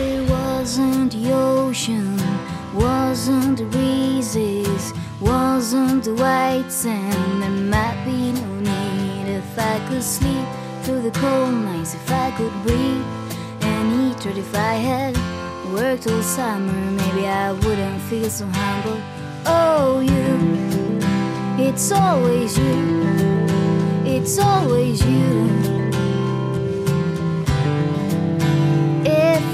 it wasn't the ocean, wasn't the breezes, wasn't the white sand, there might be no need if I could sleep through the cold nights, if I could breathe and eat, or if I had worked all summer, maybe I wouldn't feel so humble. Oh, you, it's always you, it's always you.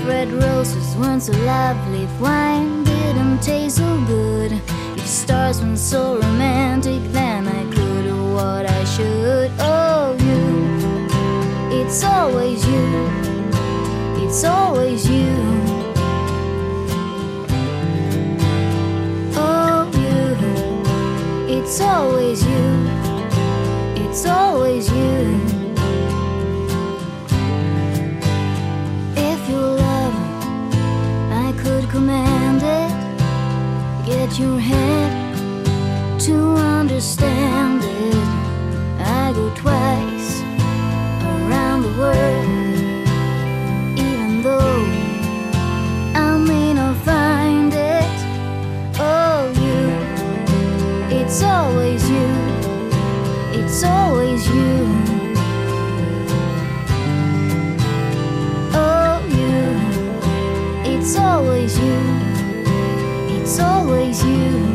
Red roses weren't so lovely, if wine didn't taste so good, if stars weren't so romantic, then I could do what I should. Oh, you, it's always you, it's always you. Oh, you, it's always you, it's always you. Your head to understand it. I go twice around the world, even though I may not find it. Oh, you, it's always you, it's always always you.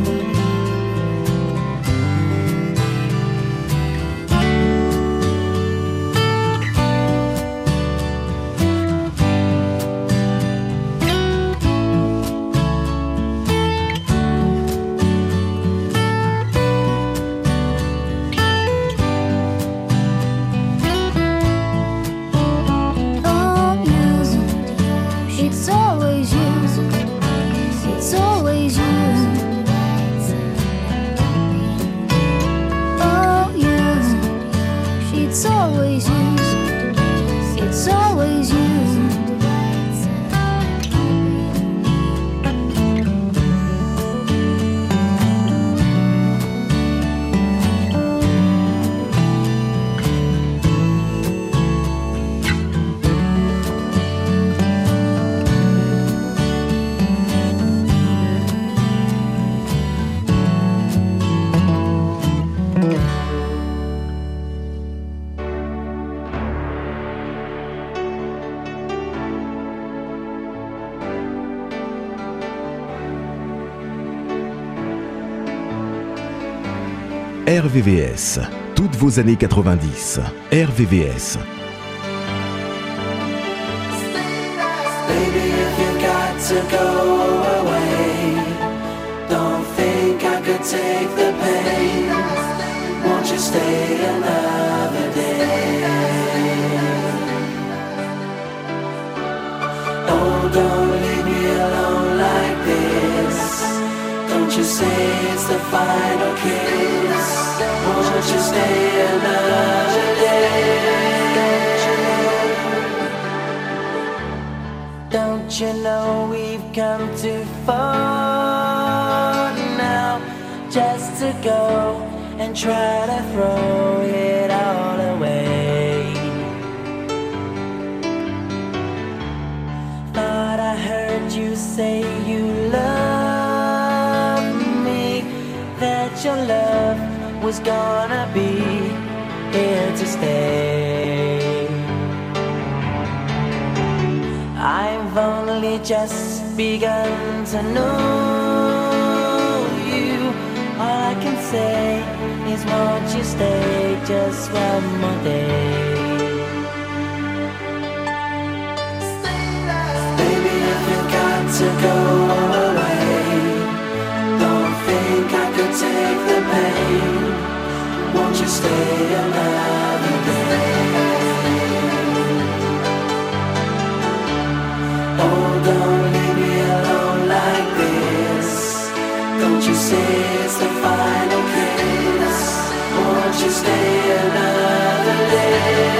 RVVS, toutes vos années 90. RVVS. Baby, if you got to go away, don't think I could take the pain. Won't you stay another day? Oh, don't leave me alone like this. Don't you say it's the final kiss? Don't you know we've come too far now just to go and try to throw just begun to know you. All I can say is, won't you stay just one more day? Baby, if you got to go away, don't think I could take the pain. Won't you stay another It's the final kiss. Won't you stay another day?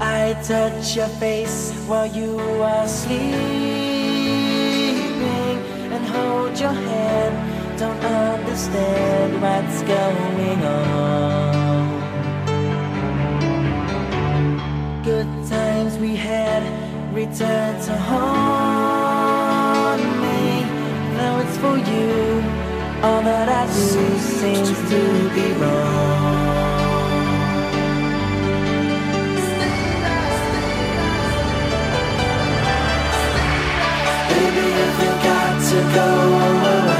I touch your face while you are sleeping and hold your hand. Don't understand what's going on. Return to haunt me. Now it's for you All that I do seems to be wrong. Baby, if you got to go away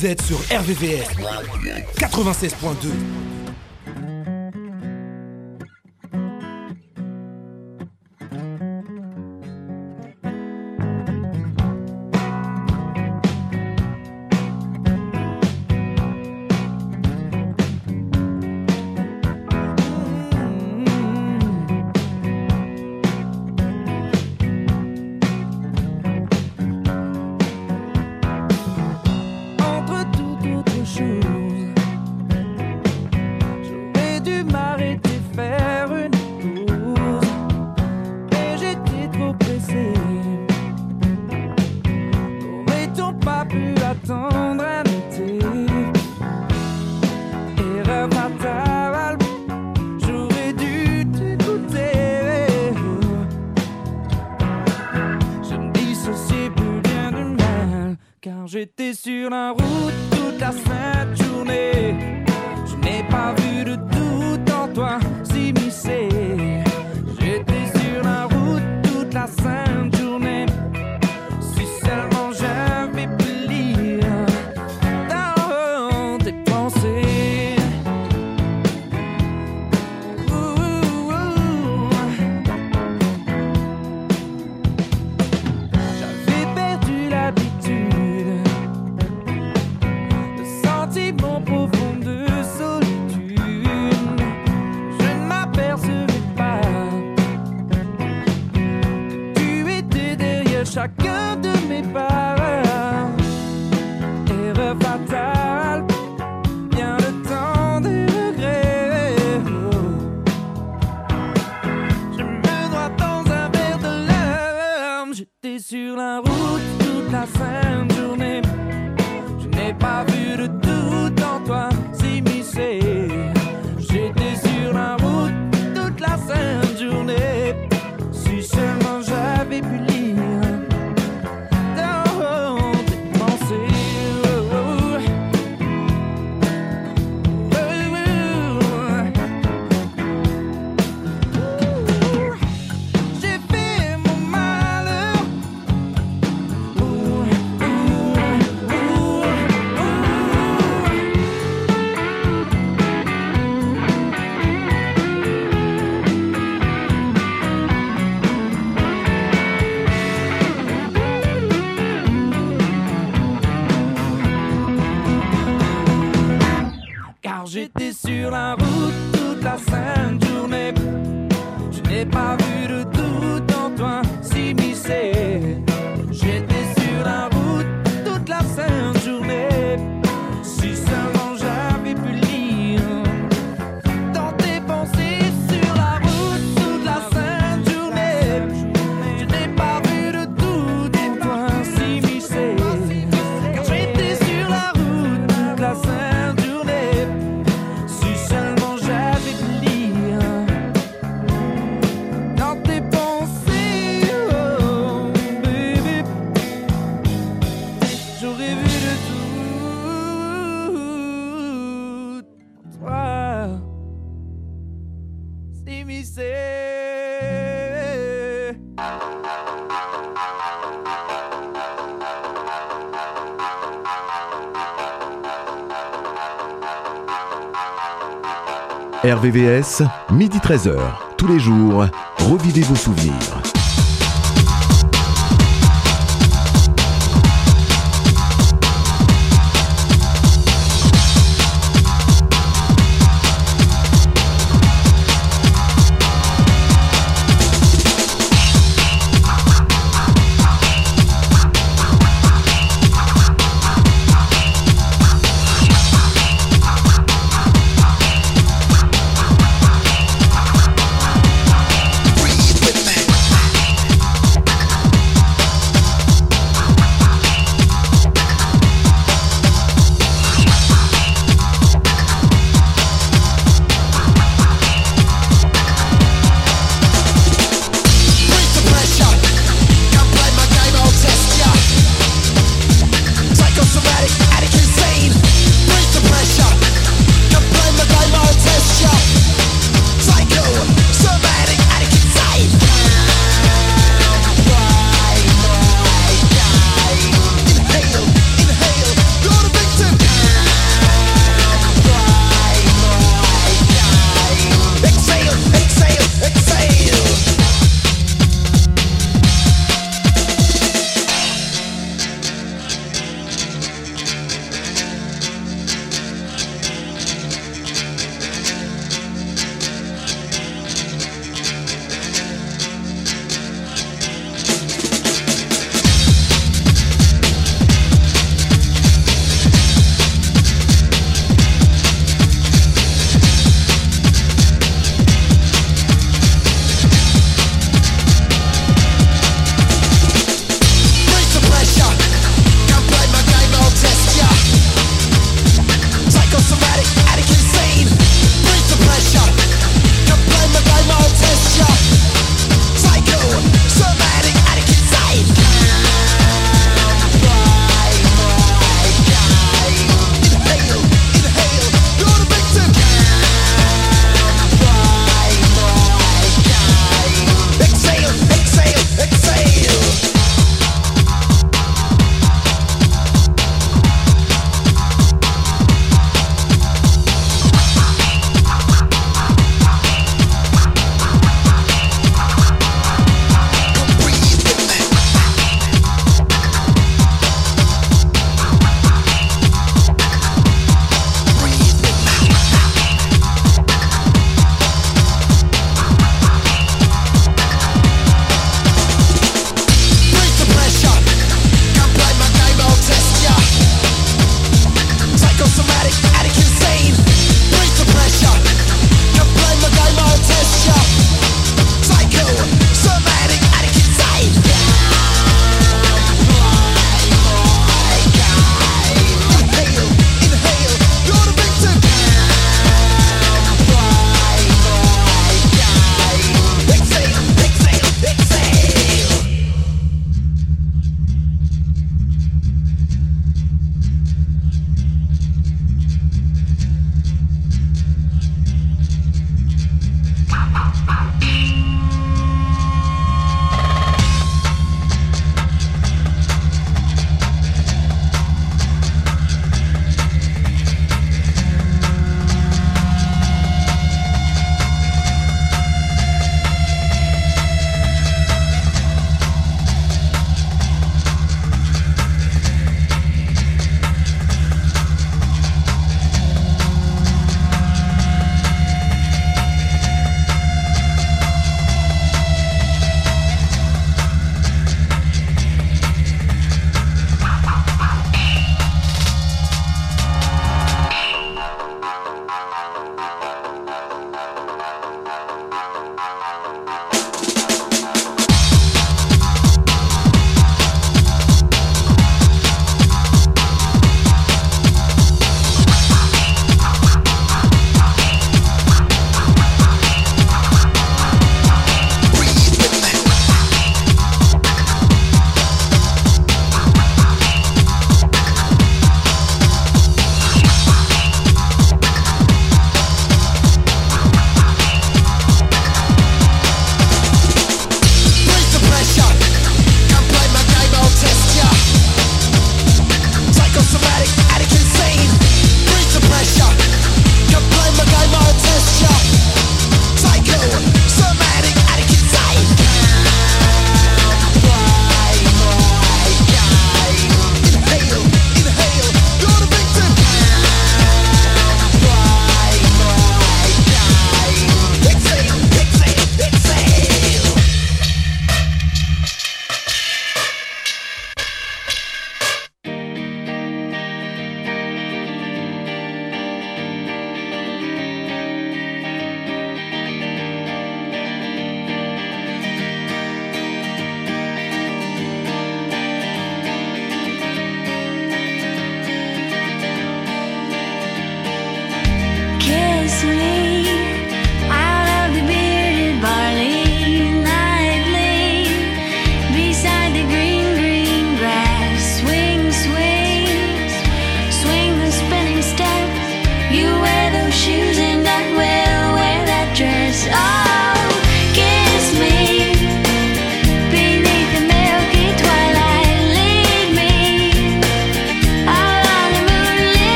Vous êtes sur RVVS 96.2. RVVS, midi 13h, tous les jours, revivez vos souvenirs.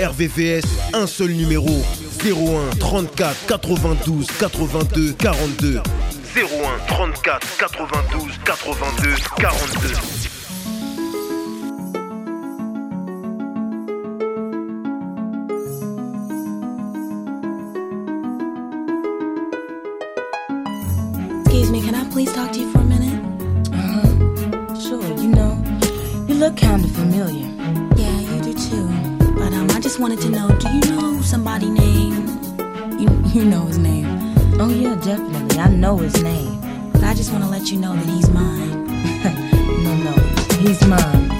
RVVS, un seul numéro 01 34 92 82 42. 01 34 92 82 42. Excuse me, can I please talk to you for a minute? Uh-huh. Sure, you know, you look kinda familiar. just wanted to know, do you know somebody named? You, you know his name. Oh yeah, definitely. I know his name. But I just want to let you know that he's mine. no, no, he's mine.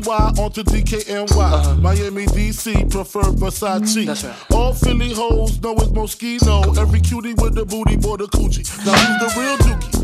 NY onto DKNY. Uh-huh. Miami, DC, prefer Versace. All Philly hoes know it's Moschino. Every cutie with the booty, boy, the Coogi. Now who's the real dookie?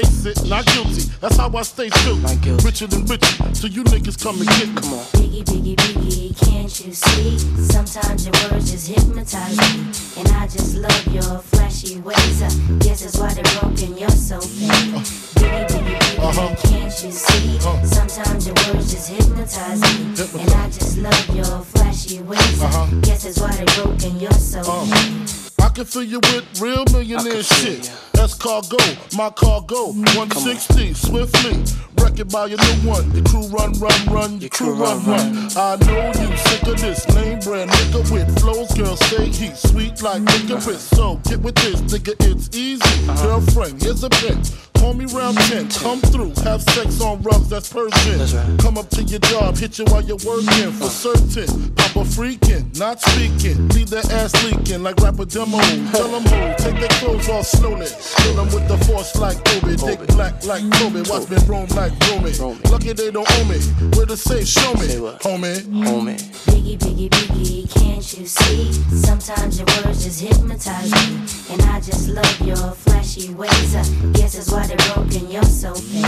Face it, not guilty. That's how I stay filthy. Richer than Richie, so you niggas come and get me. Come on. Biggie, biggie, biggie, can't you see? Sometimes your words just hypnotize me. And I just love your flashy ways. I guess that's why they're broken, you're so fake. Biggie, biggie, biggie, uh-huh. can't you see? Uh-huh. Sometimes your words just hypnotize me. And I just love your flashy ways. I uh-huh. guess that's why they're broken, you're so fake. Uh, I can fill you with real millionaire shit. That's cargo, my cargo. 160, swiftly. Wreck it by your new one. Your crew run, run, run. Your crew run, run. I know you sick of this name brand nigga with flows. Girl, say he sweet like licorice. So get with this, nigga, it's easy. Uh-huh. Girlfriend, here's a bitch. Call me round 10, come through, have sex on rugs, that's Persian. Come up to your job, hit you while you're working for uh-huh. certain. Papa freaking, not speaking, leave their ass leaking like rapper demo. Tell them who, take their clothes off slowly. Kill them with the force like Obi, dick black like Toby, watch me roam like Romy. Lucky they don't owe me, where to say, show me, homie. Homie. Biggie, biggie, biggie, can't you see? Sometimes your words just hypnotize me. And I just love your flashy ways. I guess that's why they're broken, you're so fake.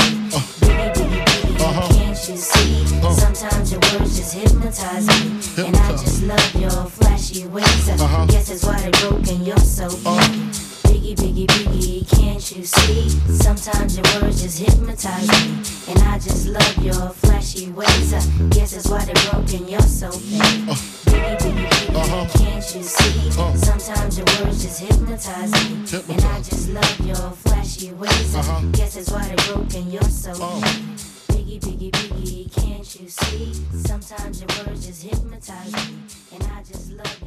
Biggie, biggie, biggie, uh-huh. can't you see? Uh-huh. Sometimes your words just hypnotize me. And I just love your flashy ways. I uh-huh. guess that's why they're broken, you're so fake. Biggie, biggie, biggie, can't you see? Sometimes your words just hypnotize me. And I just love your flashy ways. I guess that's why they're broken, you're so fake. Biggie, biggie, biggie, can't you see? Sometimes your words just hypnotize me. And I just love your flashy ways. I guess that's why they're broken, you're so fake. Biggie, biggie, biggie, can't you see? Sometimes your words just hypnotize me. And I just love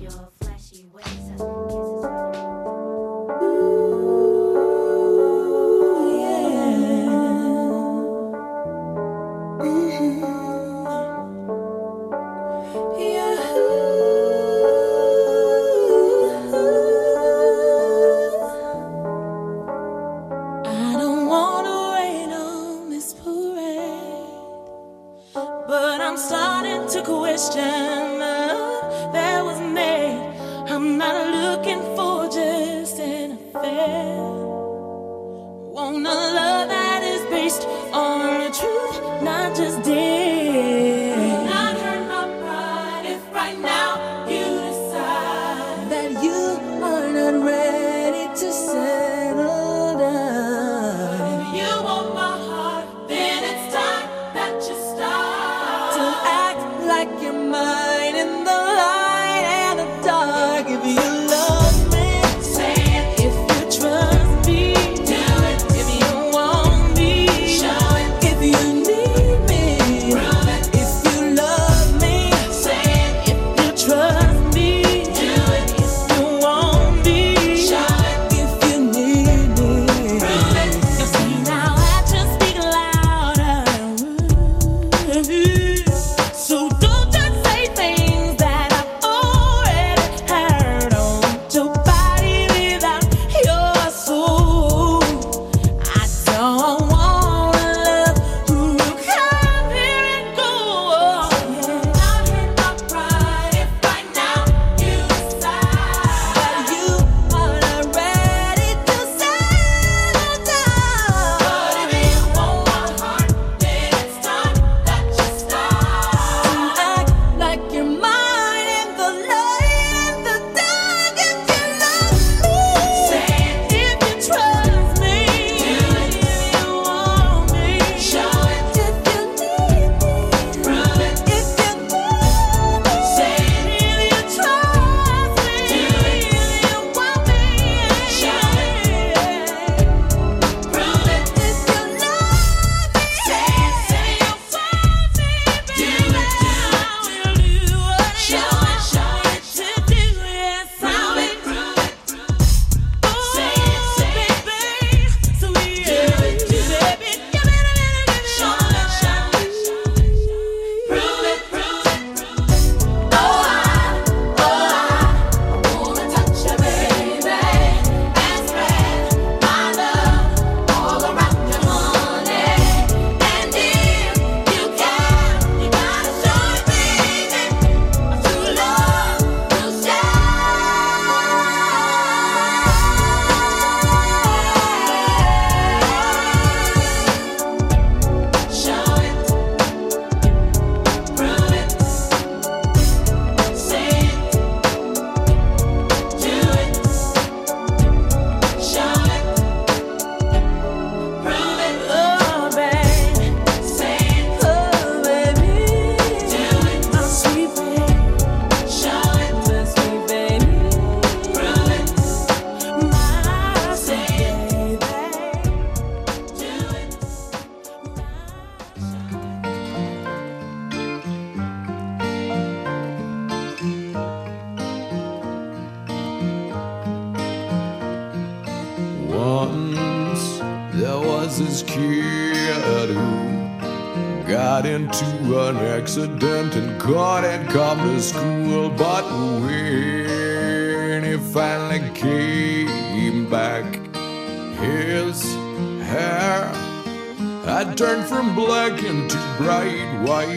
bright white.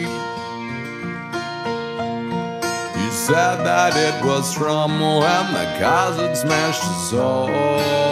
You said that it was from when the cousin smashed us soul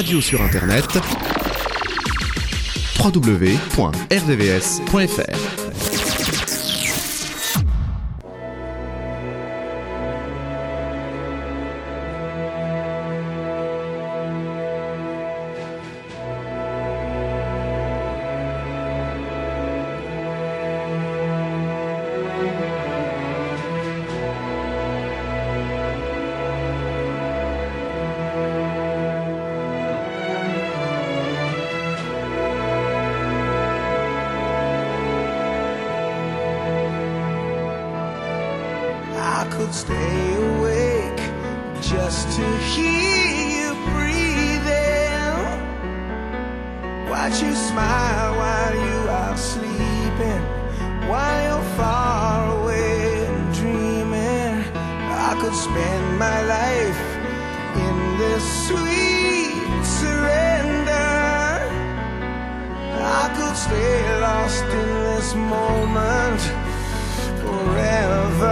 radio sur internet. www.rdvs.fr lost in this moment forever.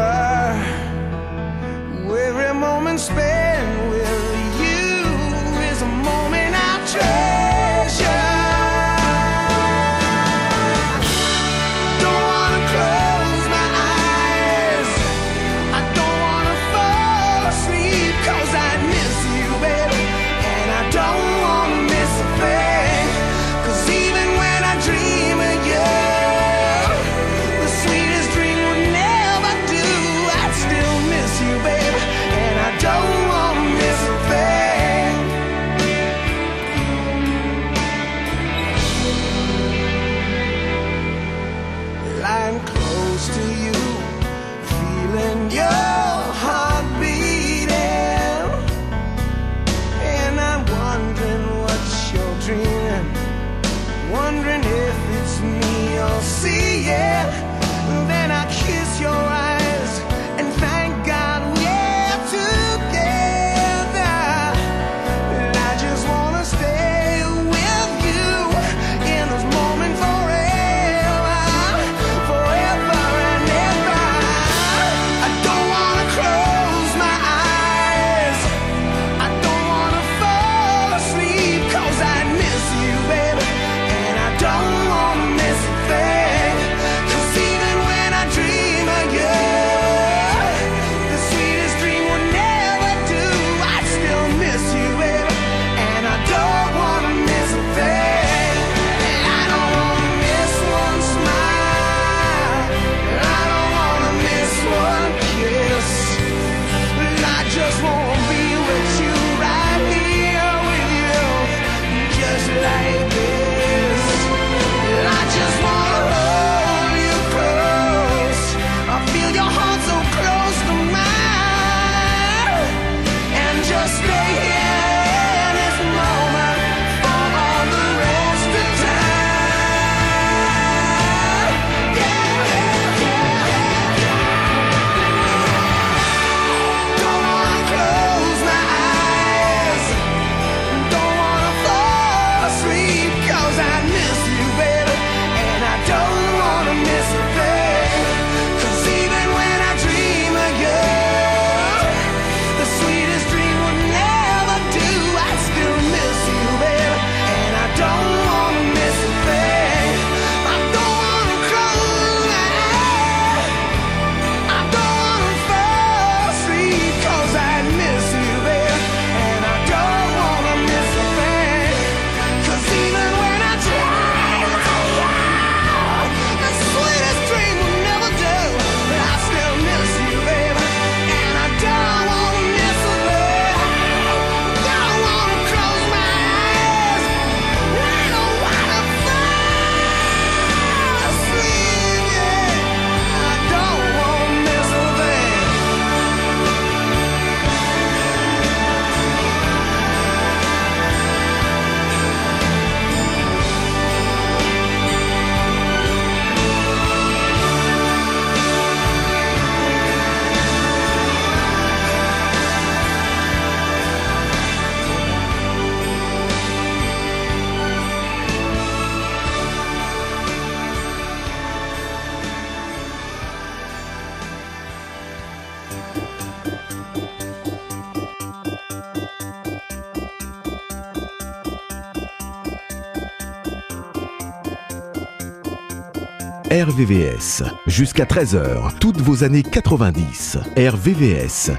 RVVS. Jusqu'à 13h, toutes vos années 90. RVVS.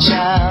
Child